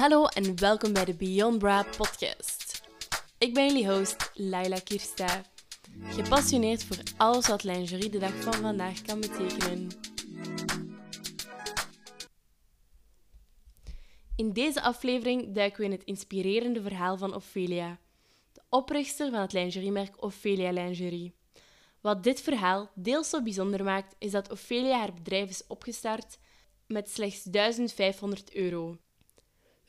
Hallo en welkom bij de Beyond Bra podcast. Ik ben jullie host, Laila Kirsta. Gepassioneerd voor alles wat lingerie de dag van vandaag kan betekenen. In deze aflevering duiken we in het inspirerende verhaal van Ophelia, de oprichter van het lingeriemerk Ophelia Lingerie. Wat dit verhaal deels zo bijzonder maakt, is dat Ophelia haar bedrijf is opgestart met slechts 1500 euro.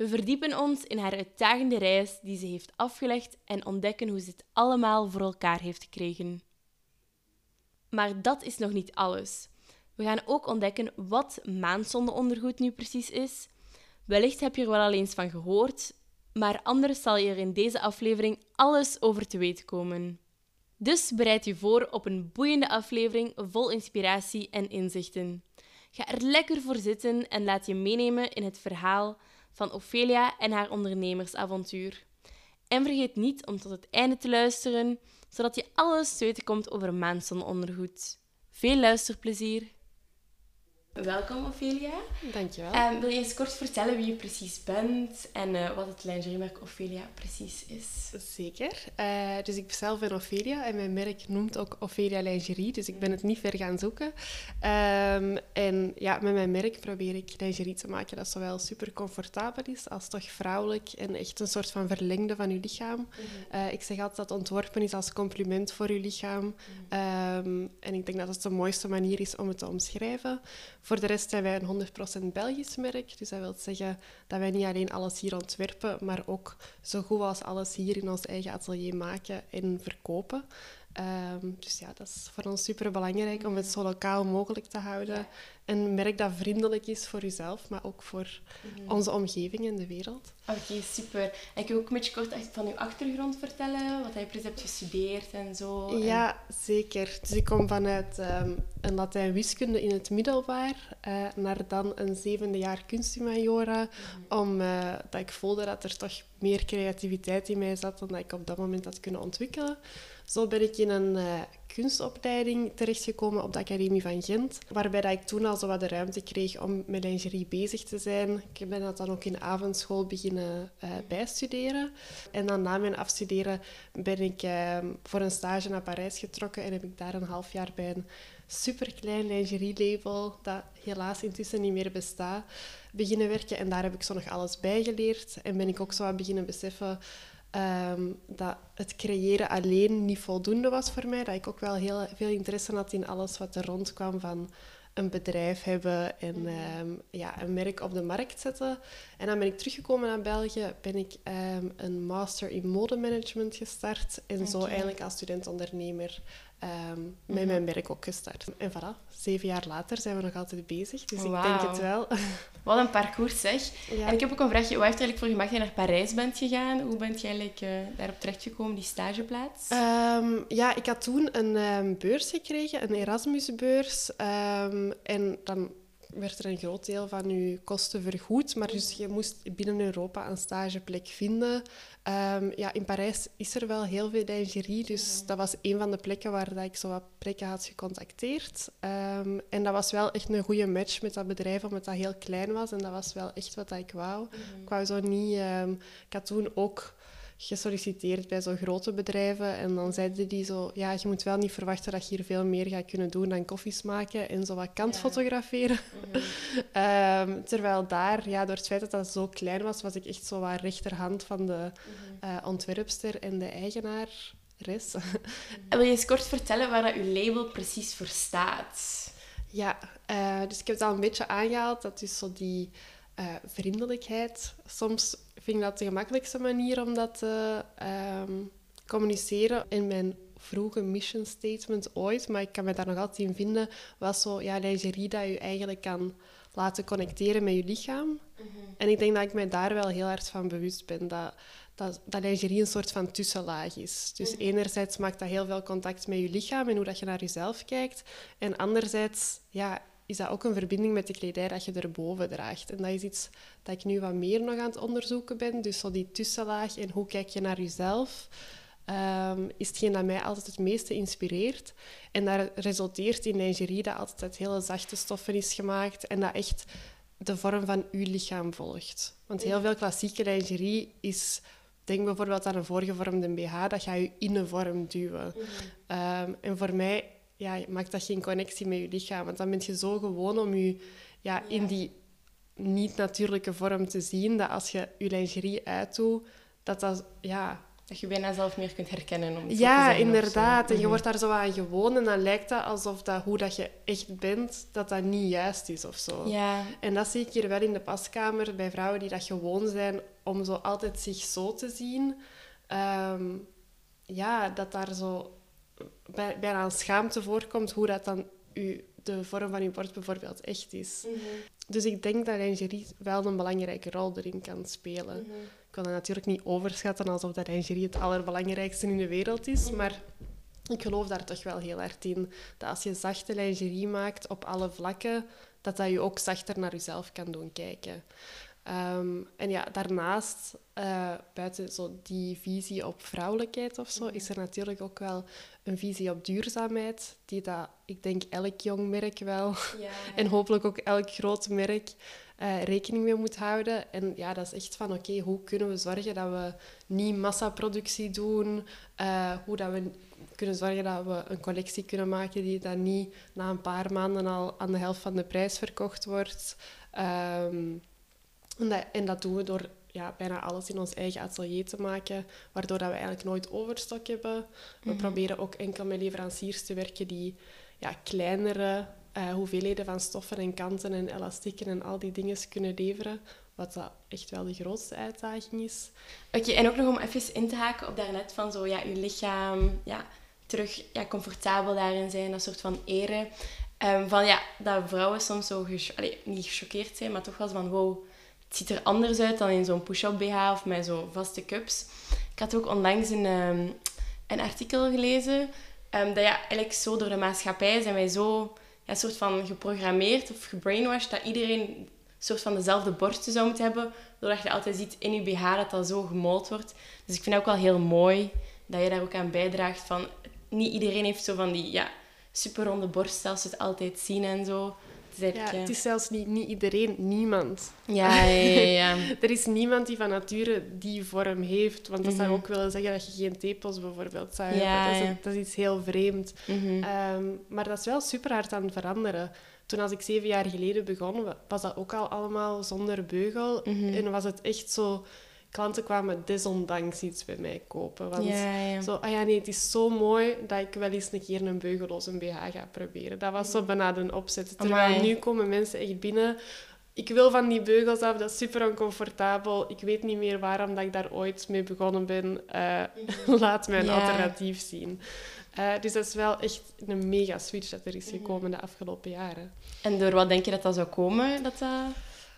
We verdiepen ons in haar uitdagende reis die ze heeft afgelegd en ontdekken hoe ze het allemaal voor elkaar heeft gekregen. Maar dat is nog niet alles. We gaan ook ontdekken wat maandzondeondergoed nu precies is. Wellicht heb je er wel al eens van gehoord, maar anders zal je er in deze aflevering alles over te weten komen. Dus bereid je voor op een boeiende aflevering vol inspiratie en inzichten. Ga er lekker voor zitten en laat je meenemen in het verhaal van Ophelia en haar ondernemersavontuur. En vergeet niet om tot het einde te luisteren, zodat je alles te weten komt over maandzonondergoed. Veel luisterplezier! Welkom, Ophelia. Dankjewel. Um, wil je eens kort vertellen wie je precies bent en uh, wat het lingeriemerk Ophelia precies is? Zeker. Uh, dus ik zelf ben Ophelia en mijn merk noemt ook Ophelia Lingerie, dus ik ben het niet ver gaan zoeken. Um, en ja, met mijn merk probeer ik lingerie te maken dat zowel super comfortabel is als toch vrouwelijk en echt een soort van verlengde van je lichaam. Mm -hmm. uh, ik zeg altijd dat ontworpen is als compliment voor je lichaam. Mm -hmm. um, en ik denk dat het de mooiste manier is om het te omschrijven. Voor de rest zijn wij een 100% Belgisch merk. Dus dat wil zeggen dat wij niet alleen alles hier ontwerpen, maar ook zo goed als alles hier in ons eigen atelier maken en verkopen. Um, dus ja, dat is voor ons super belangrijk om het zo lokaal mogelijk te houden. Een merk dat vriendelijk is voor jezelf, maar ook voor mm. onze omgeving en de wereld. Oké, okay, super. En kun je ook een beetje kort van uw achtergrond vertellen? Wat je precies hebt gestudeerd en zo? Ja, en... zeker. Dus ik kom vanuit um, een Latijn-wiskunde in het middelbaar uh, naar dan een zevende jaar kunsthumaniora. Mm. Omdat uh, ik voelde dat er toch meer creativiteit in mij zat dan dat ik op dat moment had kunnen ontwikkelen. Zo ben ik in een uh, kunstopleiding terechtgekomen op de Academie van Gent, waarbij dat ik toen al zo wat de ruimte kreeg om met lingerie bezig te zijn. Ik ben dat dan ook in avondschool beginnen uh, bijstuderen. En dan na mijn afstuderen ben ik uh, voor een stage naar Parijs getrokken en heb ik daar een half jaar bij een superklein lingerie-label, dat helaas intussen niet meer bestaat, beginnen werken. En daar heb ik zo nog alles bij geleerd. En ben ik ook zo wat beginnen beseffen Um, dat het creëren alleen niet voldoende was voor mij. Dat ik ook wel heel veel interesse had in alles wat er rondkwam van een bedrijf hebben en um, ja, een merk op de markt zetten. En dan ben ik teruggekomen naar België, ben ik um, een master in modemanagement gestart en zo eigenlijk als student-ondernemer um, met mijn werk ook gestart. En voilà, zeven jaar later zijn we nog altijd bezig, dus wow. ik denk het wel. Wat een parcours zeg. Ja. En ik heb ook een vraagje, wat heeft er eigenlijk voor gemaakt dat je naar Parijs bent gegaan? Hoe bent je eigenlijk uh, daarop terechtgekomen, die stageplaats? Um, ja, ik had toen een beurs gekregen, een Erasmusbeurs. en dan werd er een groot deel van je kosten vergoed. Maar dus je moest binnen Europa een stageplek vinden. Um, ja, in Parijs is er wel heel veel lingerie. Dus dat was een van de plekken waar dat ik zo wat plekken had gecontacteerd. Um, en dat was wel echt een goede match met dat bedrijf, omdat dat heel klein was. En dat was wel echt wat ik wou. Ik wou zo niet... Um, ik had toen ook gesolliciteerd bij zo'n grote bedrijven. En dan zeiden die zo, ja, je moet wel niet verwachten dat je hier veel meer gaat kunnen doen dan koffies maken en zo wat kant fotograferen. Mm -hmm. um, terwijl daar, ja, door het feit dat dat zo klein was, was ik echt zo wat rechterhand van de mm -hmm. uh, ontwerpster en de eigenaar. Res. en wil je eens kort vertellen waar dat uw label precies voor staat? Ja, uh, dus ik heb het al een beetje aangehaald. Dat is zo die uh, vriendelijkheid. Soms vind ik dat de gemakkelijkste manier om dat te um, communiceren. In mijn vroege mission statement ooit, maar ik kan me daar nog altijd in vinden, was zo, ja, lingerie dat je eigenlijk kan laten connecteren met je lichaam. Mm -hmm. En ik denk dat ik mij daar wel heel hard van bewust ben, dat, dat, dat lingerie een soort van tussenlaag is. Dus mm -hmm. enerzijds maakt dat heel veel contact met je lichaam en hoe dat je naar jezelf kijkt. En anderzijds, ja, is dat ook een verbinding met de kledij dat je erboven draagt. En dat is iets dat ik nu wat meer nog aan het onderzoeken ben. Dus zo die tussenlaag en hoe kijk je naar jezelf, um, is hetgeen dat mij altijd het meeste inspireert. En dat resulteert in lingerie dat altijd uit hele zachte stoffen is gemaakt en dat echt de vorm van uw lichaam volgt. Want heel veel klassieke lingerie is... Denk bijvoorbeeld aan een voorgevormde BH, dat ga je in een vorm duwen. Ehm, en voor mij ja, maakt dat geen connectie met je lichaam. Want dan ben je zo gewoon om je ja, in die niet-natuurlijke vorm te zien, dat als je je lingerie uitdoet, dat dat... Ja, dat je bijna zelf meer kunt herkennen. Om ja, inderdaad. En je mhm. wordt daar zo aan gewoon en dan lijkt dat alsof dat, hoe dat je echt bent, dat dat niet juist is of zo. Ja. En dat zie ik hier wel in de paskamer bij vrouwen die dat gewoon zijn om zo altijd zich zo te zien. Ehm, ja, dat daar zo bijna een schaamte voorkomt hoe dat dan u, de vorm van uw borst bijvoorbeeld echt is. Mhm. Dus ik denk dat lingerie wel een belangrijke rol erin kan spelen. Mhm. Ik kan dat natuurlijk niet overschatten alsof dat lingerie het allerbelangrijkste in de wereld is, mhm. maar ik geloof daar toch wel heel hard in. Dat als je zachte lingerie maakt op alle vlakken, dat dat je ook zachter naar jezelf kan doen kijken. Ehm, en ja, daarnaast, uh, buiten zo die visie op vrouwelijkheid of zo, is er natuurlijk ook wel een visie op duurzaamheid, die dat, ik denk, elk jong merk wel, ja, en hopelijk ook elk groot merk, uh, rekening mee moet houden. En ja, dat is echt van, oké, hoe kunnen we zorgen dat we niet massaproductie doen, uh, hoe dat we kunnen zorgen dat we een collectie kunnen maken die dan niet na een paar maanden al aan de helft van de prijs verkocht wordt. Um, en dat, en dat doen we door ja, bijna alles in ons eigen atelier te maken, waardoor dat we eigenlijk nooit overstok hebben. We mhm. proberen ook enkel met leveranciers te werken die ja, kleinere uh, hoeveelheden van stoffen en kanten en elastieken en al die dingen kunnen leveren. Wat dat echt wel de grootste uitdaging is. Oké, en ook nog om even in te haken op daarnet van zo, ja, je lichaam ja, terug ja, comfortabel daarin zijn, dat soort van eren. Um, van ja, dat vrouwen soms zo, Allee, niet gechoqueerd zijn, maar toch wel van wow, het ziet er anders uit dan in zo'n push-up BH of met zo vaste cups. Ik had ook onlangs een, um, een artikel gelezen um, dat ja, eigenlijk zo door de maatschappij zijn wij zo ja, soort van geprogrammeerd of gebrainwashed dat iedereen een soort van dezelfde borsten zou moeten hebben, doordat je altijd ziet in je BH dat dat zo gemold wordt. Dus ik vind het ook wel heel mooi dat je daar ook aan bijdraagt van niet iedereen heeft zo van die ja, super ronde borst, als ze het altijd zien en zo. Ja, het is zelfs niet, niet iedereen, niemand. Ja, ja, ja. er is niemand die van nature die vorm heeft. Want dat zou mhm. ook willen zeggen dat je geen tepels bijvoorbeeld zou hebben. Dat is, dat is, iets heel vreemd. Mhm. Ehm, maar dat is wel super hard aan het veranderen. Toen als ik zeven jaar geleden begon, was dat ook al allemaal zonder beugel. Mhm. En was het echt zo klanten kwamen desondanks iets bij mij kopen. Want zo, ah ja, nee, het is zo mooi dat ik wel eens een keer een beugeloze BH ga proberen. Dat was zo bijna de opzet. Terwijl nu komen mensen echt binnen. Ik wil van die beugels af, dat is super oncomfortabel. Ik weet niet meer waarom dat ik daar ooit mee begonnen ben. Uh, laat mij een alternatief zien. Uh, dus dat is wel echt een mega switch dat er is gekomen de afgelopen jaren. En door wat denk je dat dat zou komen? Dat dat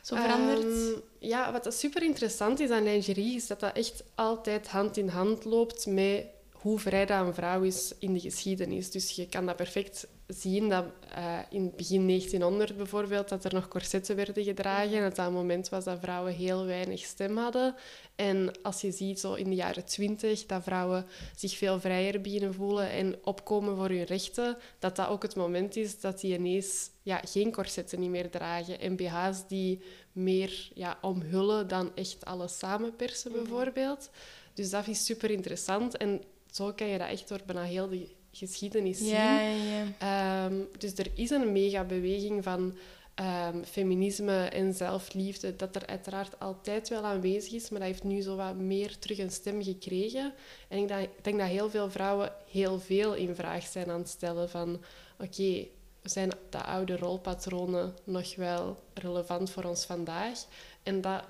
zo verandert? Um, ja, wat super interessant is aan lingerie, is dat dat echt altijd hand in hand loopt met hoe vrij dat een vrouw is in de geschiedenis. Dus je kan dat perfect zien dat uh, in begin 1900 bijvoorbeeld, dat er nog corsetten werden gedragen. En dat dat moment was dat vrouwen heel weinig stem hadden. En als je ziet zo in de jaren 20 dat vrouwen zich veel vrijer beginnen voelen en opkomen voor hun rechten, dat dat ook het moment is dat die ineens ja, geen corsetten niet meer dragen. En BH's die meer ja, omhullen dan echt alles samenpersen mhm. bijvoorbeeld. Dus dat is super interessant. En zo kan je dat echt door bijna heel de geschiedenis zien. Ja, ja, ehm, dus er is een mega beweging van um, feminisme en zelfliefde, dat er uiteraard altijd wel aanwezig is, maar dat heeft nu zo wat meer terug een stem gekregen. En ik, ik denk dat heel veel vrouwen heel veel in vraag zijn aan het stellen van oké, zijn de oude rolpatronen nog wel relevant voor ons vandaag? En dat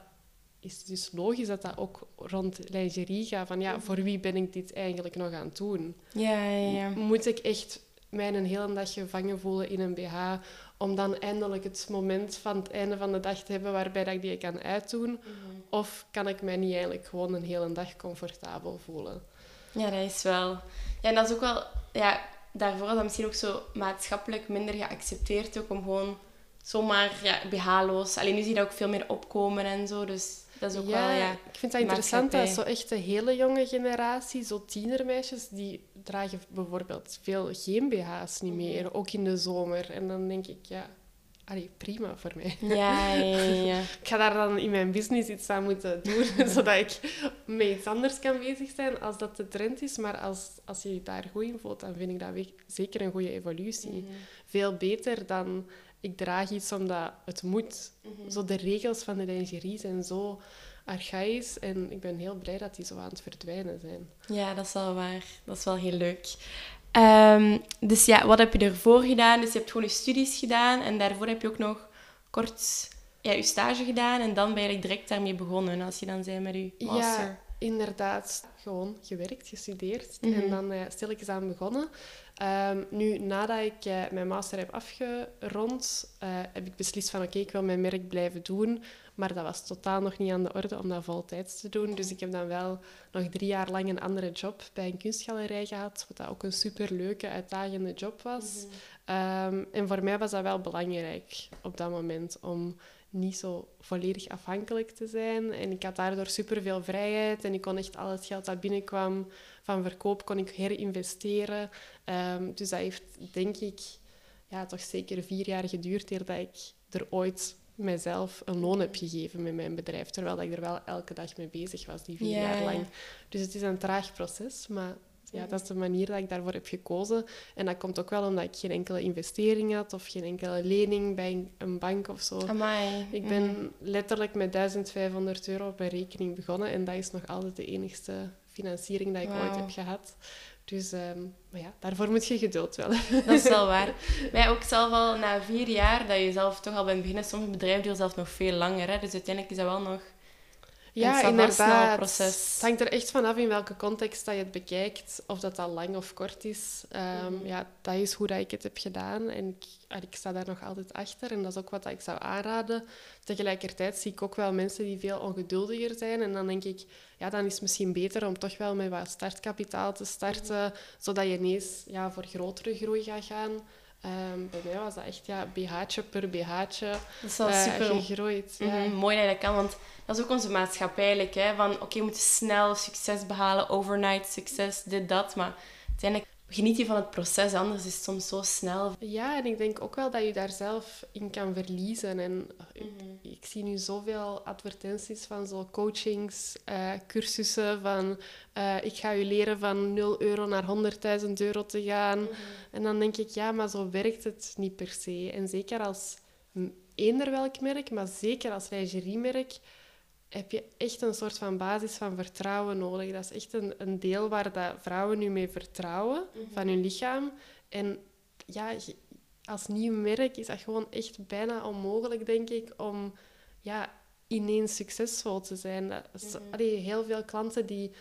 is dus logisch dat dat ook rond lingerie gaat. Van ja, voor wie ben ik dit eigenlijk nog aan het doen? Ja, ja, ja. Moet ik echt mij een hele dag gevangen voelen in een BH, om dan eindelijk het moment van het einde van de dag te hebben waarbij dat ik die kan uitdoen? Mhm. Of kan ik mij niet eigenlijk gewoon een hele dag comfortabel voelen? Ja, dat is wel... Ja, en dat is ook wel... Ja, daarvoor is dat misschien ook zo maatschappelijk minder geaccepteerd ook om gewoon zomaar ja, BH-loos... Alleen nu zie je dat ook veel meer opkomen en zo, dus dat is ook ja, wel, ja... Ik vind dat interessant dat zo echt de hele jonge generatie, zo tienermeisjes, die dragen bijvoorbeeld veel geen BH's niet meer, ook in de zomer. En dan denk ik, ja, allee, prima voor mij. Ja, ja, ja, ja. Ik ga daar dan in mijn business iets aan moeten doen, zodat ik met iets anders kan bezig zijn als dat de trend is. Maar als, als je je daar goed in voelt, dan vind ik dat zeker een goede evolutie. Veel beter dan ik draag iets omdat het moet. Zo de regels van de lingerie zijn zo archaïs en ik ben heel blij dat die zo aan het verdwijnen zijn. Ja, dat is wel waar. Dat is wel heel leuk. Ehm, dus ja, wat heb je ervoor gedaan? Dus je hebt gewoon je studies gedaan en daarvoor heb je ook nog kort ja, je stage gedaan en dan ben je direct daarmee begonnen als je dan zei met je master. Ja, inderdaad. Gewoon gewerkt, gestudeerd Mhm. en dan uh, stilletjes aan begonnen. Ehm, nu, nadat ik eh, mijn master heb afgerond, eh, heb ik beslist van oké, ik wil mijn merk blijven doen. Maar dat was totaal nog niet aan de orde om dat voltijds te doen. Dus ik heb dan wel nog drie jaar lang een andere job bij een kunstgalerij gehad. Wat dat ook een superleuke, uitdagende job was. Ehm, en voor mij was dat wel belangrijk op dat moment om niet zo volledig afhankelijk te zijn. En ik had daardoor superveel vrijheid en ik kon echt al het geld dat binnenkwam van verkoop kon ik herinvesteren. Ehm, dus dat heeft, denk ik, ja, toch zeker vier jaar geduurd eer dat ik er ooit mijzelf een loon heb gegeven met mijn bedrijf. Terwijl ik er wel elke dag mee bezig was, die vier Ja, jaar ja. lang. Dus het is een traag proces, maar ja, dat is de manier dat ik daarvoor heb gekozen. En dat komt ook wel omdat ik geen enkele investering had of geen enkele lening bij een- bank of zo. Amai. Ik ben letterlijk met 1500 euro op rekening begonnen en dat is nog altijd de enigste financiering dat ik ooit heb gehad. Dus ehm, maar ja, daarvoor moet je geduld wel hebben. Mhm, Dat is wel waar. Wij ook zelf al na vier jaar dat je zelf toch al bent beginnen. Sommige bedrijven duren zelf nog veel langer. Hè? Dus uiteindelijk is dat wel nog Ja, va, inderdaad. snel proces. Het hangt er echt vanaf in welke context dat je het bekijkt. Of dat dat lang of kort is. Ehm, Mhm. Ja, dat is hoe dat ik het heb gedaan. En ik, ah, ik sta daar nog altijd achter. En dat is ook wat dat ik zou aanraden. Tegelijkertijd zie ik ook wel mensen die veel ongeduldiger zijn. En dan denk ik, ja, dan is het misschien beter om toch wel met wat startkapitaal te starten. Zodat je ineens ja, voor grotere groei gaat gaan. Ehm, bij mij was dat echt ja, BH'tje per BH'tje dat is wel eh, super gegroeid. ja. Mhm, mooi dat je dat kan. Want dat is ook onze maatschappijlijk. Hè? Van oké, we moeten snel succes behalen, overnight succes, dit, dat. Maar uiteindelijk geniet je van het proces, anders is het soms zo snel. Ja, en ik denk ook wel dat je daar zelf in kan verliezen. En ik, ik zie nu zoveel advertenties van zo coachings, eh, cursussen van eh, ik ga je leren van 0 euro naar 100.000 euro te gaan. En dan denk ik, ja, maar zo werkt het niet per se. En zeker als eender welk merk, maar zeker als lingeriemerk, heb je echt een soort van basis van vertrouwen nodig. Dat is echt een, een deel waar dat vrouwen nu mee vertrouwen, van hun lichaam. En ja, als nieuw merk is dat gewoon echt bijna onmogelijk, denk ik, om ja, ineens succesvol te zijn. Dat is, allee, heel veel klanten die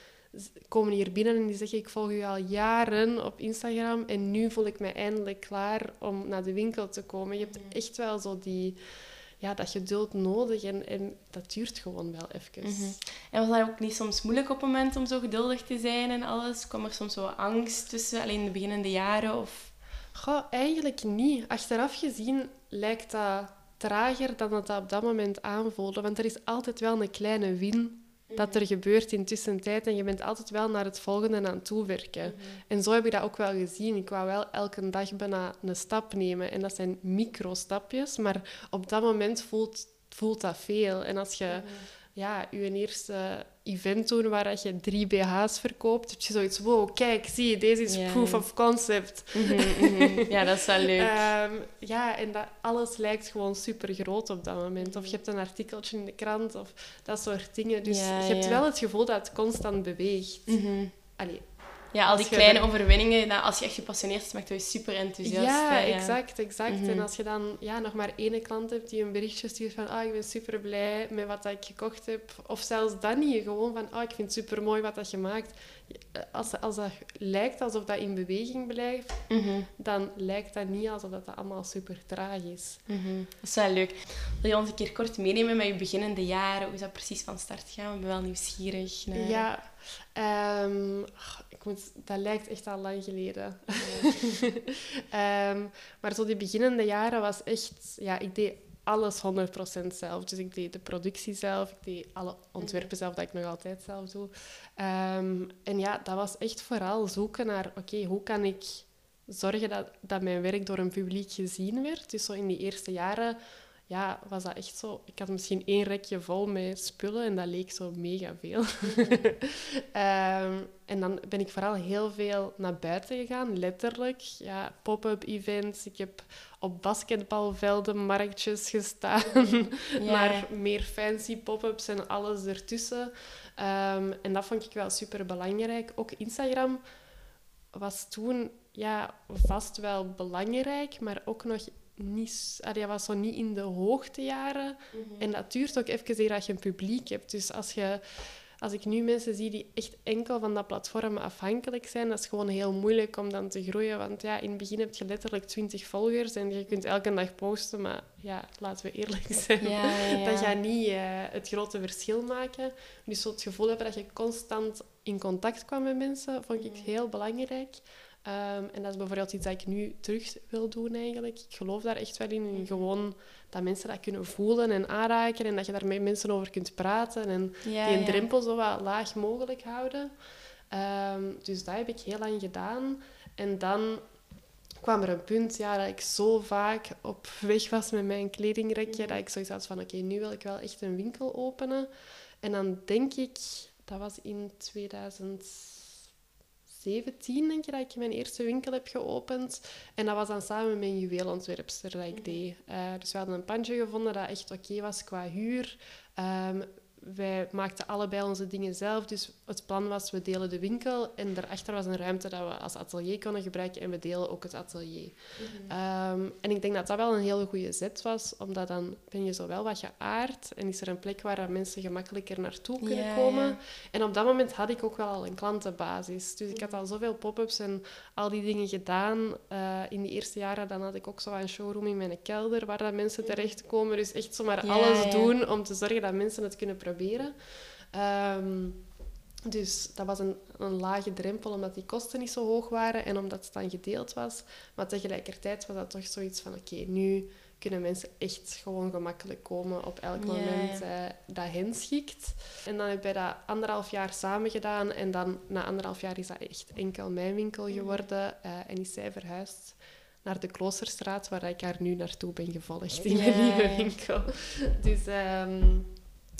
komen hier binnen en die zeggen ik volg u al jaren op Instagram en nu voel ik me eindelijk klaar om naar de winkel te komen. Je hebt echt wel zo die, ja, dat geduld nodig en, en dat duurt gewoon wel even. Mhm. En was dat ook niet soms moeilijk op het moment om zo geduldig te zijn en alles? Kwam er soms zo angst tussen, alleen in de beginnende jaren? Of... Goh, eigenlijk niet. Achteraf gezien lijkt dat trager dan dat dat op dat moment aanvoelde. Want er is altijd wel een kleine win dat er gebeurt in tussentijd. En je bent altijd wel naar het volgende aan het toewerken. En zo heb ik dat ook wel gezien. Ik wou wel elke dag bijna een stap nemen. En dat zijn microstapjes. Maar op dat moment voelt, voelt dat veel. En als je ja, je eerste event doet waar dat je drie BH's verkoopt, heb je zoiets, wow, kijk, zie je, deze is Ja. proof of concept. Mhm, mhm. Ja, dat is wel leuk. Ehm, ja, en dat, alles lijkt gewoon super groot op dat moment. Of je hebt een artikeltje in de krant of dat soort dingen. Dus Ja, je hebt ja. wel het gevoel dat het constant beweegt. Mhm. Allee, Ja, al die kleine dan- overwinningen, als je echt gepassioneerd is, maakt dat je super enthousiast. ja, hè, exact, exact. Mhm. En als je dan ja, nog maar één klant hebt die een berichtje stuurt van ah, ik ben super blij met wat dat ik gekocht heb. Of zelfs dan niet, gewoon van ah, ik vind het super mooi wat dat je maakt. Als, als dat lijkt alsof dat in beweging blijft, Mhm, dan lijkt dat niet alsof dat allemaal super traag is. mhm. Dat is wel leuk. Wil je ons een keer kort meenemen met je beginnende jaren? Hoe is dat precies van start gegaan? Ik ben wel nieuwsgierig. Naar... Ja, ehm, ach, ik moet, dat lijkt echt al lang geleden. Ehm, maar zo die beginnende jaren was echt... Ja, ik deed alles 100% zelf. Dus ik deed de productie zelf, ik deed alle ontwerpen zelf, dat ik nog altijd zelf doe. Ehm, en ja, dat was echt vooral zoeken naar... Oké, hoe kan ik zorgen dat, dat mijn werk door een publiek gezien werd. Dus zo in die eerste jaren ja, was dat echt zo... Ik had misschien één rekje vol met spullen en dat leek zo mega veel. Ehm, en dan ben ik vooral heel veel naar buiten gegaan, letterlijk. Ja, pop-up events. Ik heb op basketbalvelden marktjes gestaan. Maar meer fancy pop-ups en alles ertussen. Ehm, en dat vond ik wel super belangrijk. Ook Instagram was toen ja, vast wel belangrijk, maar ook nog niet, allee, was zo niet in de hoogtejaren. Mm En dat duurt ook even eer dat je een publiek hebt. Dus als, je, als ik nu mensen zie die echt enkel van dat platform afhankelijk zijn, dat is gewoon heel moeilijk om dan te groeien. Want ja, in het begin heb je letterlijk 20 volgers en je kunt elke dag posten. Maar ja, laten we eerlijk zijn, ja, dat gaat niet uh, het grote verschil maken. Dus zo het gevoel hebben dat je constant in contact kwam met mensen, vond ik heel belangrijk. Ehm, en dat is bijvoorbeeld iets dat ik nu terug wil doen eigenlijk. Ik geloof daar echt wel in. En gewoon dat mensen dat kunnen voelen en aanraken. En dat je daar met mensen over kunt praten. En die een drempel zo wat laag mogelijk houden. Ehm, dus dat heb ik heel lang gedaan. En dan kwam er een punt ja, dat ik zo vaak op weg was met mijn kledingrekje. Dat ik zoiets had van, oké, nu wil ik wel echt een winkel openen. En dan denk ik, dat was in 2000 17, denk ik, dat ik mijn eerste winkel heb geopend. En dat was dan samen met mijn juweelontwerpster dat ik mhm. deed. Uh, dus we hadden een pandje gevonden dat echt oké was qua huur. Um, wij maakten allebei onze dingen zelf. Dus het plan was, we delen de winkel. En daarachter was een ruimte dat we als atelier konden gebruiken. En we delen ook het atelier. Mhm. Ehm, en ik denk dat dat wel een hele goede zet was. Omdat dan ben je zo wel wat geaard. En is er een plek waar mensen gemakkelijker naartoe kunnen komen. En op dat moment had ik ook wel al een klantenbasis. Dus ik had al zoveel pop-ups en al die dingen gedaan. Uh, in die eerste jaren dan had ik ook zo een showroom in mijn kelder. Waar dat mensen mhm. terechtkomen. Dus echt zomaar alles doen om te zorgen dat mensen het kunnen proberen proberen. Ehm, dus dat was een, een lage drempel, omdat die kosten niet zo hoog waren en omdat het dan gedeeld was. Maar tegelijkertijd was dat toch zoiets van, oké, nu kunnen mensen echt gewoon gemakkelijk komen op elk moment ja. Eh, dat hen schikt. En dan hebben wij dat anderhalf jaar samen gedaan. En dan na anderhalf jaar is dat echt enkel mijn winkel mhm. geworden. Uh, en is zij verhuisd naar de Kloosterstraat, waar ik haar nu naartoe ben gevolgd in mijn nieuwe winkel. Dus um,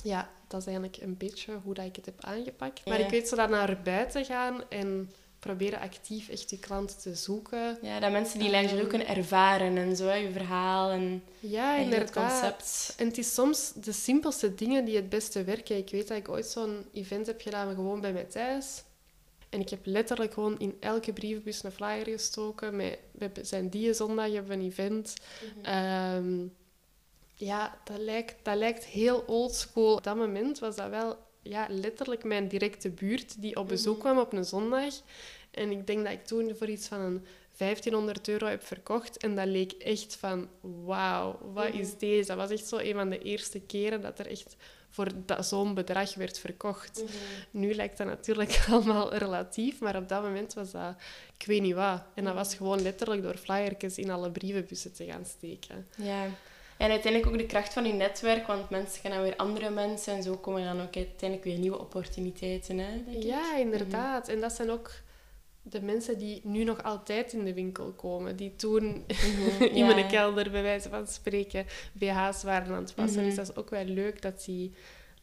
ja, dat is eigenlijk een beetje hoe dat ik het heb aangepakt. Maar ik weet zo dat naar buiten gaan en proberen actief echt je klanten te zoeken. Ja, dat mensen die lingerie kunnen ervaren en zo, je verhaal en, ja, en het concept. En het is soms de simpelste dingen die het beste werken. Ik weet dat ik ooit zo'n event heb gedaan, gewoon bij mij thuis. En ik heb letterlijk gewoon in elke brievenbus een flyer gestoken. Met, we zijn die zondag hebben we een event. Mm ja, dat lijkt, dat lijkt heel oldschool. Op dat moment was dat wel ja, letterlijk mijn directe buurt die op bezoek mhm. kwam op een zondag. En ik denk dat ik toen voor iets van een 1500 euro heb verkocht. En dat leek echt van, wauw, wat is mhm. deze? Dat was echt zo een van de eerste keren dat er echt voor zo'n bedrag werd verkocht. Mhm. Nu lijkt dat natuurlijk allemaal relatief, maar op dat moment was dat, ik weet niet wat. En dat was gewoon letterlijk door flyertjes in alle brievenbussen te gaan steken. Ja. En uiteindelijk ook de kracht van je netwerk, want mensen gaan dan weer andere mensen en zo komen dan ook uiteindelijk weer nieuwe opportuniteiten. Hè, ja, inderdaad. En dat zijn ook de mensen die nu nog altijd in de winkel komen, die toen mhm, in mijn kelder, bij wijze van spreken, BH's waren aan het passen. Mhm. Dus dat is ook wel leuk dat die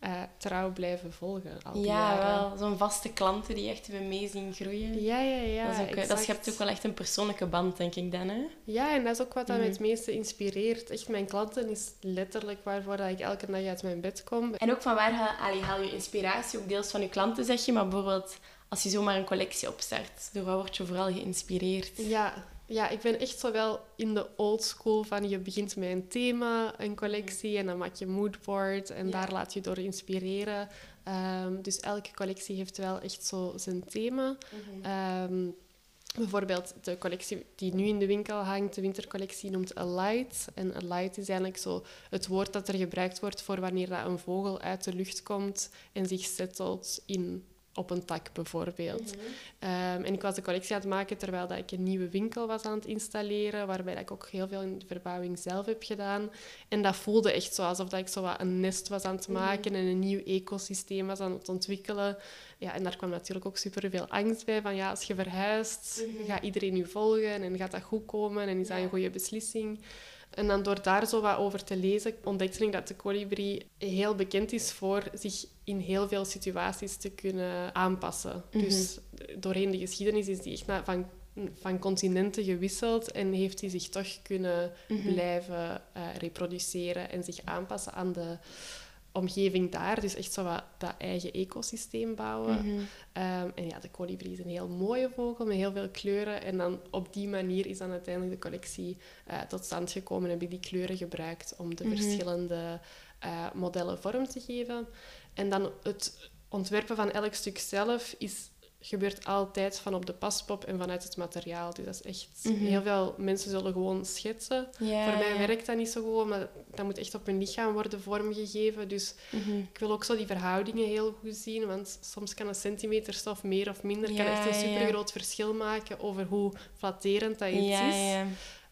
uh, trouw blijven volgen. Al die ja, wel. Zo'n vaste klanten die echt mee zien groeien. Ja, ja, ja. Dat, is ook, dat schept ook wel echt een persoonlijke band, denk ik dan. Hè? Ja, en dat is ook wat mm mij het meeste inspireert. Echt, mijn klanten is letterlijk waarvoor dat ik elke dag uit mijn bed kom. En ook van waar haal, haal je inspiratie? Ook deels van je klanten, zeg je, maar bijvoorbeeld als je zomaar een collectie opstart, door waar word je vooral geïnspireerd? Ja, ja, ik ben echt zo wel in de old school van je begint met een thema, een collectie en dan maak je moodboard en daar laat je door inspireren. Ehm, dus elke collectie heeft wel echt zo zijn thema. Mhm. Ehm, bijvoorbeeld de collectie die nu in de winkel hangt, de wintercollectie, noemt alight. En alight is eigenlijk zo het woord dat er gebruikt wordt voor wanneer dat een vogel uit de lucht komt en zich settelt in op een tak bijvoorbeeld. Ehm, en ik was de collectie aan het maken terwijl dat ik een nieuwe winkel was aan het installeren, waarbij dat ik ook heel veel in de verbouwing zelf heb gedaan. En dat voelde echt zo alsof dat ik zo wat een nest was aan het maken en een nieuw ecosysteem was aan het ontwikkelen. Ja, en daar kwam natuurlijk ook superveel angst bij, van ja, als je verhuist, gaat iedereen je volgen en gaat dat goed komen en is dat een goede beslissing? En dan door daar zo wat over te lezen, ontdekte ik dat de kolibrie heel bekend is voor zich in heel veel situaties te kunnen aanpassen. Dus doorheen de geschiedenis is die echt van, van continenten gewisseld en heeft hij zich toch kunnen blijven uh, reproduceren en zich aanpassen aan de omgeving daar. Dus echt zo wat dat eigen ecosysteem bouwen. Mhm. Ehm, en ja, de kolibrie is een heel mooie vogel met heel veel kleuren. En dan op die manier is dan uiteindelijk de collectie eh, tot stand gekomen. En heb ik die kleuren gebruikt om de Mhm. verschillende eh, modellen vorm te geven. En dan het ontwerpen van elk stuk zelf is gebeurt altijd van op de paspop en vanuit het materiaal. Dus dat is echt... Mhm. Heel veel mensen zullen gewoon schetsen. Voor mij werkt dat niet zo goed, maar dat moet echt op hun lichaam worden vormgegeven. Dus Mhm. ik wil ook zo die verhoudingen heel goed zien, want soms kan een centimeter stof meer of minder kan echt een supergroot verschil maken over hoe flatterend dat iets is.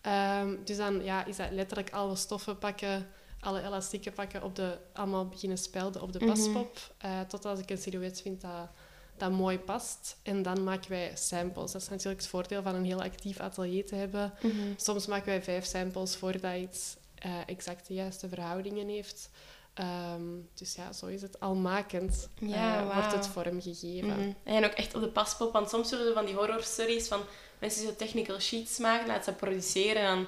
Ehm, dus dan ja, is dat letterlijk alle stoffen pakken, alle elastieken pakken, op de, allemaal beginnen spelden op de Mhm. paspop, eh, tot als ik een silhouet vind dat, dat mooi past. En dan maken wij samples. Dat is natuurlijk het voordeel van een heel actief atelier te hebben. Mhm. Soms maken wij vijf samples voordat iets eh, exact de juiste verhoudingen heeft. Ehm, dus ja, zo is het al makend. Ja, eh, wordt het vormgegeven. Mhm. En ook echt op de paspop, want soms zullen er van die horror stories van mensen die zo technical sheets maken, laten ze produceren en dan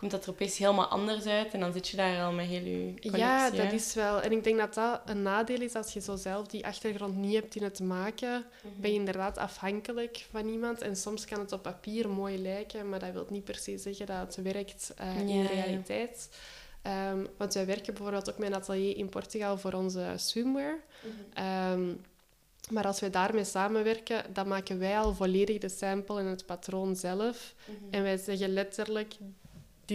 komt dat er opeens helemaal anders uit en dan zit je daar al met heel je. Ja, dat hè. is wel. En ik denk dat dat een nadeel is als je zo zelf die achtergrond niet hebt in het maken. Ben je inderdaad afhankelijk van iemand. En soms kan het op papier mooi lijken, maar dat wil niet per se zeggen dat het werkt eh, in de realiteit. Ehm, want wij werken bijvoorbeeld ook met een atelier in Portugal voor onze swimwear. Ehm, maar als we daarmee samenwerken, dan maken wij al volledig de sample en het patroon zelf. En wij zeggen letterlijk,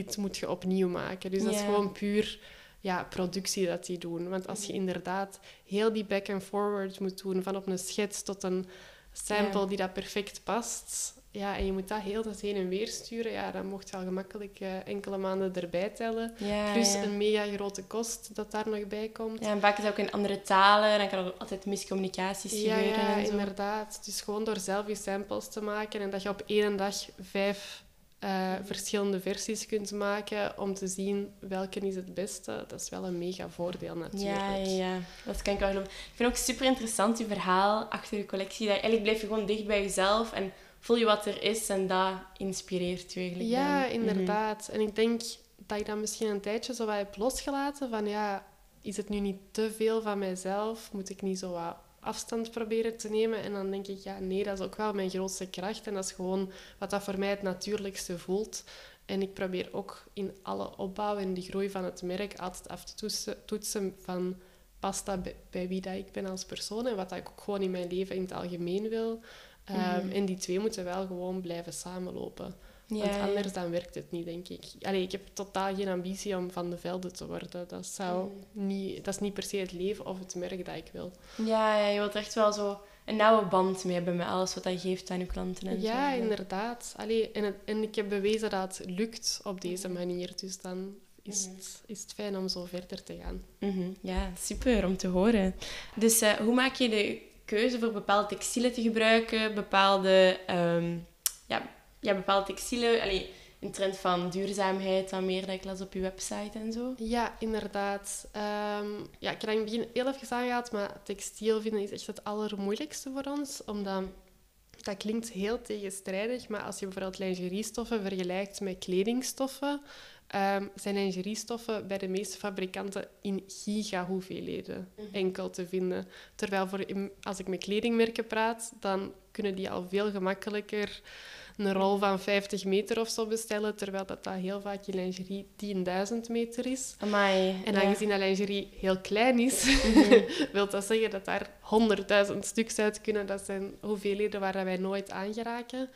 dit moet je opnieuw maken. Dus dat is Ja. gewoon puur ja, productie dat die doen. Want als je inderdaad heel die back and forward moet doen, van op een schets tot een sample Ja. die dat perfect past, ja, en je moet dat heel tijd heen en weer sturen, ja, dan mocht je al gemakkelijk eh, enkele maanden erbij tellen. Ja, Plus ja. een mega grote kost dat daar nog bij komt. Ja, en vaak is het ook in andere talen, dan kan er altijd miscommunicaties Ja, gebeuren ja, en zo. inderdaad. Dus gewoon door zelf je samples te maken en dat je op één dag vijf eh, verschillende versies kunt maken om te zien welke is het beste. Dat is wel een mega voordeel natuurlijk. Ja, ja, dat kan ik wel geloven. Ik vind ook super interessant je verhaal achter je collectie. Dat eigenlijk blijf je gewoon dicht bij jezelf en voel je wat er is en dat inspireert je eigenlijk. Ja, dan. inderdaad. En ik denk dat ik dat misschien een tijdje zo wat heb losgelaten van ja, is het nu niet te veel van mijzelf? Moet ik niet zo wat afstand proberen te nemen? En dan denk ik, ja, nee, dat is ook wel mijn grootste kracht. En dat is gewoon wat dat voor mij het natuurlijkste voelt. En ik probeer ook in alle opbouw en de groei van het merk altijd af te toetsen, van past dat bij, bij wie dat ik ben als persoon en wat dat ik ook gewoon in mijn leven in het algemeen wil. Ehm, En die twee moeten wel gewoon blijven samenlopen. Ja, Want anders dan werkt het niet, denk ik. Allee, ik heb totaal geen ambitie om van de velden te worden. Dat, zou niet, dat is niet per se het leven of het merk dat ik wil. Ja, ja, je wilt echt wel zo een nauwe band mee hebben met alles wat je geeft aan je klanten. En Ja, zo. inderdaad. Allee, en, het- en ik heb bewezen dat het lukt op deze manier. Dus dan is het, is het fijn om zo verder te gaan. Mhm, Ja, super om te horen. Dus eh, hoe maak je de keuze voor bepaalde textielen te gebruiken? Bepaalde, ehm, ja, ja, bepaalde textielen, allee, een trend van duurzaamheid, dan meer dat ik las op je website en zo. Ja, inderdaad. Ehm, ja, ik heb in het begin heel even aangehaald, maar textiel vinden is echt het allermoeilijkste voor ons. Omdat, dat klinkt heel tegenstrijdig, maar als je bijvoorbeeld lingeriestoffen vergelijkt met kledingstoffen, ehm, zijn lingeriestoffen bij de meeste fabrikanten in gigahoeveelheden enkel te vinden. Terwijl voor, als ik met kledingmerken praat, dan kunnen die al veel gemakkelijker een rol van 50 meter of zo bestellen, terwijl dat, dat heel vaak in lingerie 10.000 meter is. Amai. En ja. aangezien dat lingerie heel klein is, wil dat zeggen dat daar 100.000 stuks uit kunnen. Dat zijn hoeveelheden waar wij nooit aan geraken.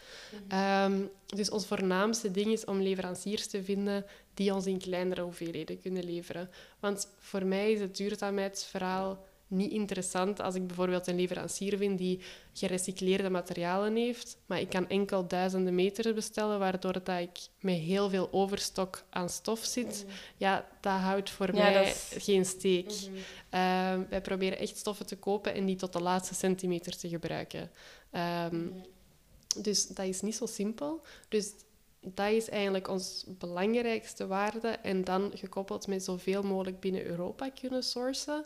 Ehm, dus ons voornaamste ding is om leveranciers te vinden die ons in kleinere hoeveelheden kunnen leveren. Want voor mij is het duurzaamheidsverhaal niet interessant als ik bijvoorbeeld een leverancier vind die gerecycleerde materialen heeft, maar ik kan enkel duizenden meters bestellen, waardoor dat ik met heel veel overstok aan stof zit. Mhm. Ja, dat houdt voor Ja, mij is- geen steek. Mhm. Ehm, wij proberen echt stoffen te kopen en die tot de laatste centimeter te gebruiken. Ehm, Mhm. dus dat is niet zo simpel. Dus dat is eigenlijk ons belangrijkste waarde. En dan gekoppeld met zoveel mogelijk binnen Europa kunnen sourcen.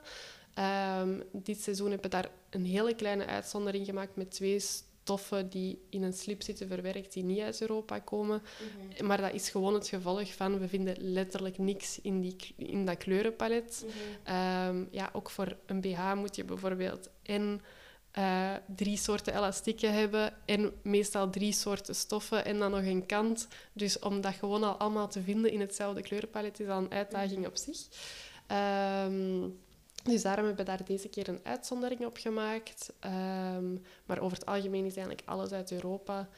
Ehm, dit seizoen hebben we daar een hele kleine uitzondering gemaakt met twee stoffen die in een slip zitten verwerkt die niet uit Europa komen. Mhm. Maar dat is gewoon het gevolg van we vinden letterlijk niks in, die, in dat kleurenpalet. Mhm. Ehm, ja, ook voor een BH moet je bijvoorbeeld en eh, drie soorten elastieken hebben en meestal drie soorten stoffen en dan nog een kant. Dus om dat gewoon al allemaal te vinden in hetzelfde kleurenpalet is al een uitdaging op zich. Ehm, dus daarom hebben we daar deze keer een uitzondering op gemaakt. Ehm, maar over het algemeen is eigenlijk alles uit Europa.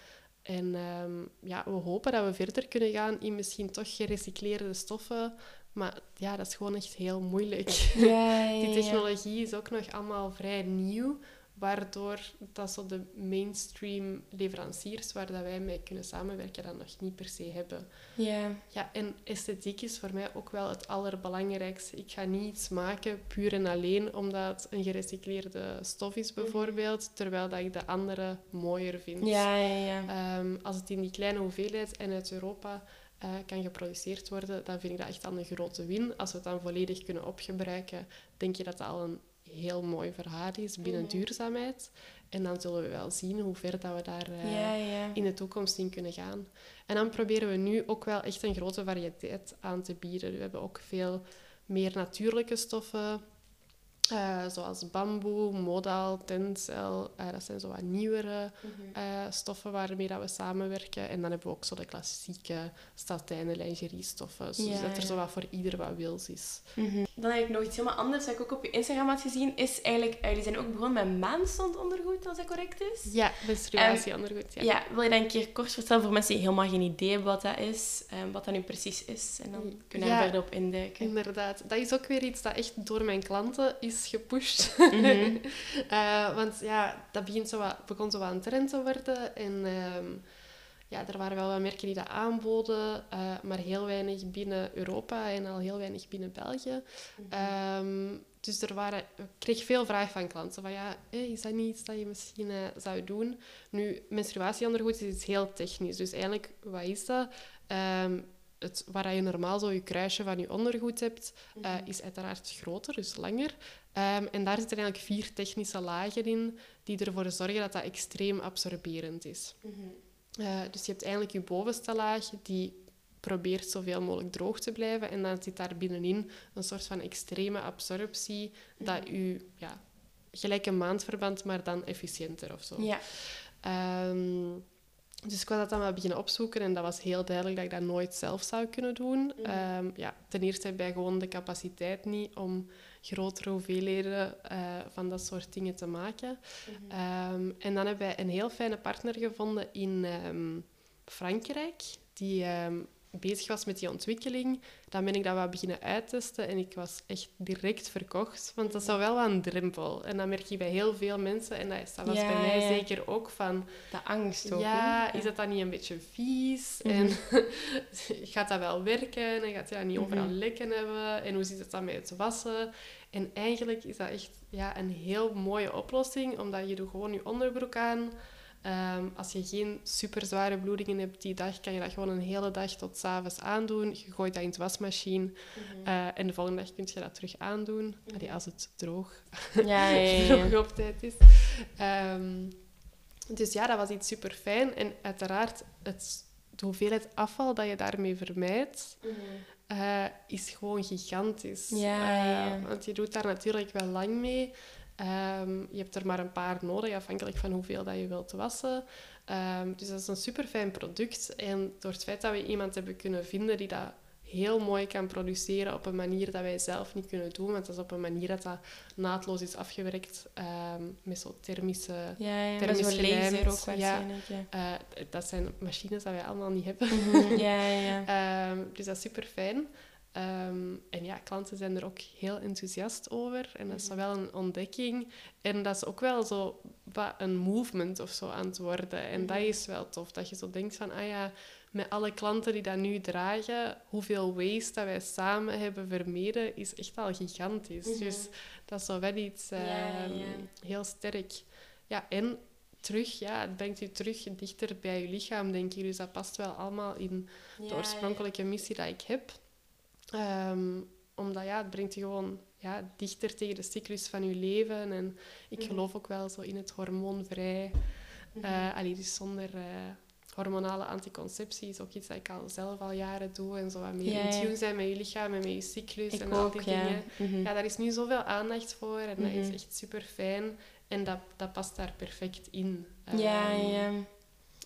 En ehm, ja, we hopen dat we verder kunnen gaan in misschien toch gerecycleerde stoffen. Maar ja, dat is gewoon echt heel moeilijk. Ja, ja, Die technologie is ook nog allemaal vrij nieuw, waardoor dat zo de mainstream leveranciers waar dat wij mee kunnen samenwerken dat nog niet per se hebben. Ja. Ja, en esthetiek is voor mij ook wel het allerbelangrijkste. Ik ga niet iets maken puur en alleen omdat het een gerecycleerde stof is bijvoorbeeld, terwijl dat ik de andere mooier vind. Mhm. Ja, ja, ja. Ehm, als het in die kleine hoeveelheid en uit Europa eh, kan geproduceerd worden, dan vind ik dat echt al een grote win. Als we het dan volledig kunnen opgebruiken, denk je dat dat al een heel mooi verhaal is binnen Mhm. duurzaamheid. En dan zullen we wel zien hoe ver dat we daar eh, ja, ja. in de toekomst in kunnen gaan. En dan proberen we nu ook wel echt een grote variëteit aan te bieden. We hebben ook veel meer natuurlijke stoffen, eh, zoals bamboe, modal, tencel. Eh, dat zijn zo wat nieuwere Mhm. stoffen waarmee dat we samenwerken. En dan hebben we ook zo de klassieke satijnen lingeriestoffen. Dus Ja, dat er zo wat voor ieder wat wils is. Mhm. Dan heb ik nog iets helemaal anders, wat ik ook op je Instagram had gezien, is eigenlijk, eh, jullie zijn ook begonnen met maandstand ondergoed, als dat correct is. Ja, menstruatie ondergoed. Ja. Ja, wil je dat een keer kort vertellen voor mensen die helemaal geen idee hebben wat dat is, en wat dat nu precies is, en dan kunnen we Ja. er verder op induiken. Inderdaad. Dat is ook weer iets dat echt door mijn klanten is gepusht. Mhm. Eh, want ja, dat begint zo wat, begon zo wat een trend te worden. En ehm, ja, er waren wel wat merken die dat aanboden, eh, maar heel weinig binnen Europa en al heel weinig binnen België. Ehm, dus er waren, ik kreeg veel vraag van klanten. Van ja, is dat niet iets dat je misschien eh, zou doen? Nu, menstruatieondergoed is iets heel technisch. Dus eigenlijk, wat is dat? Ehm, het, waar je normaal zo je kruisje van je ondergoed hebt, eh, is uiteraard groter, dus langer. Ehm, en daar zitten eigenlijk vier technische lagen in die ervoor zorgen dat dat extreem absorberend is. Mhm. Eh, dus je hebt eigenlijk je bovenste laag die probeert zoveel mogelijk droog te blijven. En dan zit daar binnenin een soort van extreme absorptie dat u, ja, gelijk een maandverband, maar dan efficiënter of zo. Ja. Ehm, dus ik was dat dan wel beginnen opzoeken en dat was heel duidelijk dat ik dat nooit zelf zou kunnen doen. Mhm. Ehm, ja, ten eerste heb wij gewoon de capaciteit niet om grotere hoeveelheden eh, van dat soort dingen te maken. Mhm. Ehm, en dan hebben wij een heel fijne partner gevonden in ehm, Frankrijk, die bezig was met die ontwikkeling. Dan ben ik dat wat beginnen uittesten en ik was echt direct verkocht. Want dat is wel wel een drempel. En dat merk je bij heel veel mensen. En dat, is, dat was Ja, bij mij ja. zeker ook van... De angst ook. Ja, is dat dan niet een beetje vies? Mhm. En gaat dat wel werken? En gaat je dat niet overal Mhm. lekken hebben? En hoe zit het dan met het wassen? En eigenlijk is dat echt ja, een heel mooie oplossing, omdat je doet gewoon je onderbroek aan. Ehm, als je geen super zware bloedingen hebt die dag, kan je dat gewoon een hele dag tot 's avonds aandoen. Je gooit dat in de wasmachine Mhm. eh, en de volgende dag kun je dat terug aandoen. Allee, als het droog Ja, ja, ja. nog op tijd is. Ehm, dus ja, dat was iets super fijn. En uiteraard, het, de hoeveelheid afval dat je daarmee vermijdt, Mhm. eh, is gewoon gigantisch. Eh, ja. want je doet daar natuurlijk wel lang mee. Ehm, je hebt er maar een paar nodig, afhankelijk van hoeveel dat je wilt wassen. Ehm, dus dat is een super fijn product. En door het feit dat we iemand hebben kunnen vinden die dat heel mooi kan produceren op een manier dat wij zelf niet kunnen doen, want dat is op een manier dat dat naadloos is afgewerkt ehm, met zo thermische... Ja, ja. Thermisch zo'n laser ook. Ja. eh, dat zijn machines dat wij allemaal niet hebben. Mhm. Ja, ja, ja. Dus dat is super fijn. Ehm, en ja, klanten zijn er ook heel enthousiast over. En dat is wel een ontdekking. En dat is ook wel zo een movement of zo aan het worden. En dat is wel tof. Dat je zo denkt van, ah ja, met alle klanten die dat nu dragen, hoeveel waste dat wij samen hebben vermeden, is echt al gigantisch. Dus dat is zo wel iets ehm, heel sterk. Ja, en terug, ja, het brengt je terug dichter bij je lichaam, denk ik. Dus dat past wel allemaal in de oorspronkelijke missie die ik heb. Ehm, omdat ja, het brengt je gewoon ja, dichter tegen de cyclus van je leven. En ik mhm. geloof ook wel zo in het hormoonvrij. Uh, dus zonder uh, hormonale anticonceptie is ook iets dat ik al zelf al jaren doe. En zo wat meer in tune zijn met je lichaam en met je cyclus en al die dingen. Mhm. Ja, daar is nu zoveel aandacht voor en dat is echt super fijn. En dat, dat past daar perfect in. Ja, ehm, ja.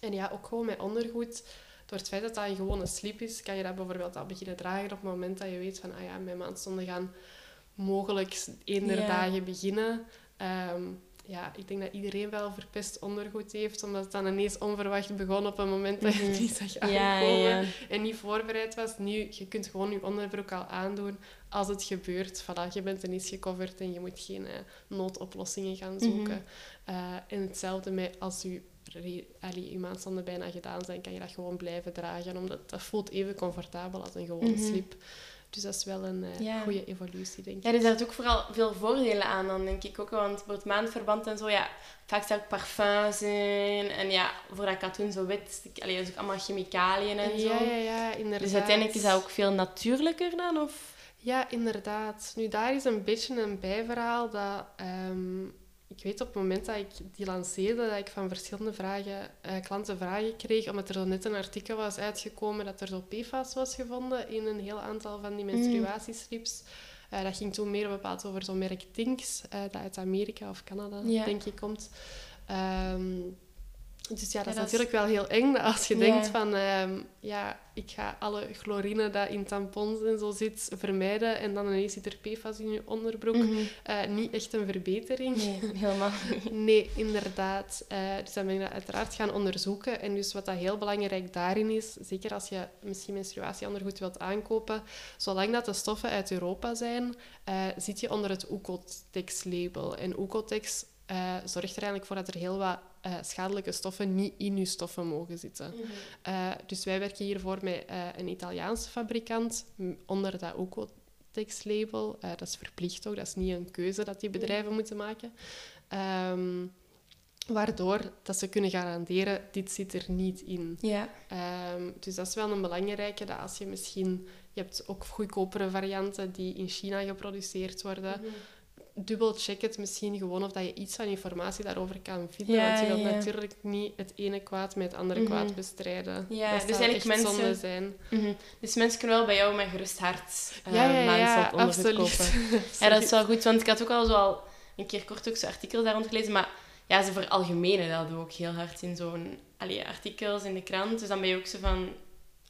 En ja, ook gewoon met ondergoed. Door het feit dat dat een gewone slip is, kan je dat bijvoorbeeld al beginnen dragen op het moment dat je weet van, ah ja, mijn maandstonden gaan mogelijk één der dagen beginnen. Ehm, ja, ik denk dat iedereen wel verpest ondergoed heeft, omdat het dan ineens onverwacht begon op een moment dat je het mhm. niet zag aankomen en niet voorbereid was. Nu, je kunt gewoon je onderbroek al aandoen als het gebeurt. Voilà, je bent ineens gecoverd en je moet geen uh, noodoplossingen gaan mhm. zoeken. Mm en hetzelfde met als je allee, je maandstanden bijna gedaan zijn, kan je dat gewoon blijven dragen, omdat dat voelt even comfortabel als een gewone mhm. slip. Dus dat is wel een uh, goede evolutie, denk ik. Ja, er zijn ook vooral veel voordelen aan dan, denk ik ook. Want het maandverband en zo, ja, vaak zou ook parfums in. En ja, voor dat katoen zo wit, allee, dat is ook allemaal chemicaliën en zo. Ja, ja, ja, inderdaad. Dus uiteindelijk is dat ook veel natuurlijker dan, of... Ja, inderdaad. Nu, daar is een beetje een bijverhaal dat... Ehm, ik weet op het moment dat ik die lanceerde, dat ik van verschillende vragen, uh, klanten vragen kreeg, omdat er zo net een artikel was uitgekomen dat er zo PFAS was gevonden in een heel aantal van die mm. menstruatiestrips. Uh, dat ging toen meer bepaald over zo'n merk Tinks, uh, dat uit Amerika of Canada, denk ik, komt. Um, dus ja, dat is natuurlijk wel heel eng als je denkt van, um, ja, ik ga alle chlorine dat in tampons en zo zit vermijden en dan ineens zit er PFAS in je onderbroek. Mm niet echt een verbetering. Nee, helemaal Nee, inderdaad. Uh, dus dan ben je dat uiteraard gaan onderzoeken. En dus wat dat heel belangrijk daarin is, zeker als je misschien menstruatieondergoed wilt aankopen, zolang dat de stoffen uit Europa zijn, uh, zit je onder het Oecotex-label. En Oecotex uh, zorgt er eigenlijk voor dat er heel wat uh, schadelijke stoffen niet in je stoffen mogen zitten. Mhm. Eh, dus wij werken hiervoor met een Italiaanse fabrikant onder dat Ocotex-label. dat is verplicht ook, dat is niet een keuze dat die bedrijven mhm. moeten maken. Um, waardoor dat ze kunnen garanderen, dit zit er niet in. Ja. Um, dus dat is wel een belangrijke, dat als je misschien... Je hebt ook goedkopere varianten die in China geproduceerd worden... Mhm dubbel check het misschien gewoon of dat je iets van informatie daarover kan vinden. want je wilt natuurlijk niet het ene kwaad met het andere kwaad mhm. bestrijden. Ja, dat dus eigenlijk mensen... zijn. Mm Dus mensen kunnen wel bij jou met gerust hart uh, ja, ja, ja, kopen. ja, dat is wel goed, want ik had ook al zo al een keer kort ook zo'n artikel daar rond gelezen, maar ja, ze veralgemenen dat ook heel hard in zo'n artikels in de krant. Dus dan ben je ook zo van...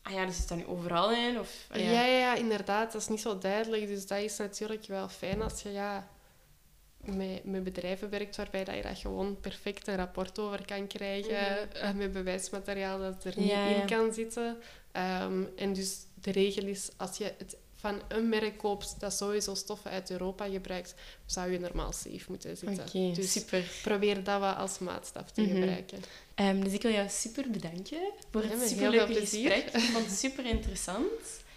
Ah ja, dus is dat nu overal in? Of, ja. Ja, ja, inderdaad. Dat is niet zo duidelijk. Dus dat is natuurlijk wel fijn als je ja, met, met bedrijven werkt waarbij dat je dat gewoon perfect een rapport over kan krijgen, mhm. eh, met bewijsmateriaal dat er niet in kan zitten. Ehm, en dus de regel is, als je het van een merk koopt dat sowieso stoffen uit Europa gebruikt, zou je normaal safe moeten zitten. Dus super. probeer dat wel als maatstaf te mhm. gebruiken. Ehm, dus ik wil jou super bedanken voor het superleuke gesprek. Ik vond het super interessant.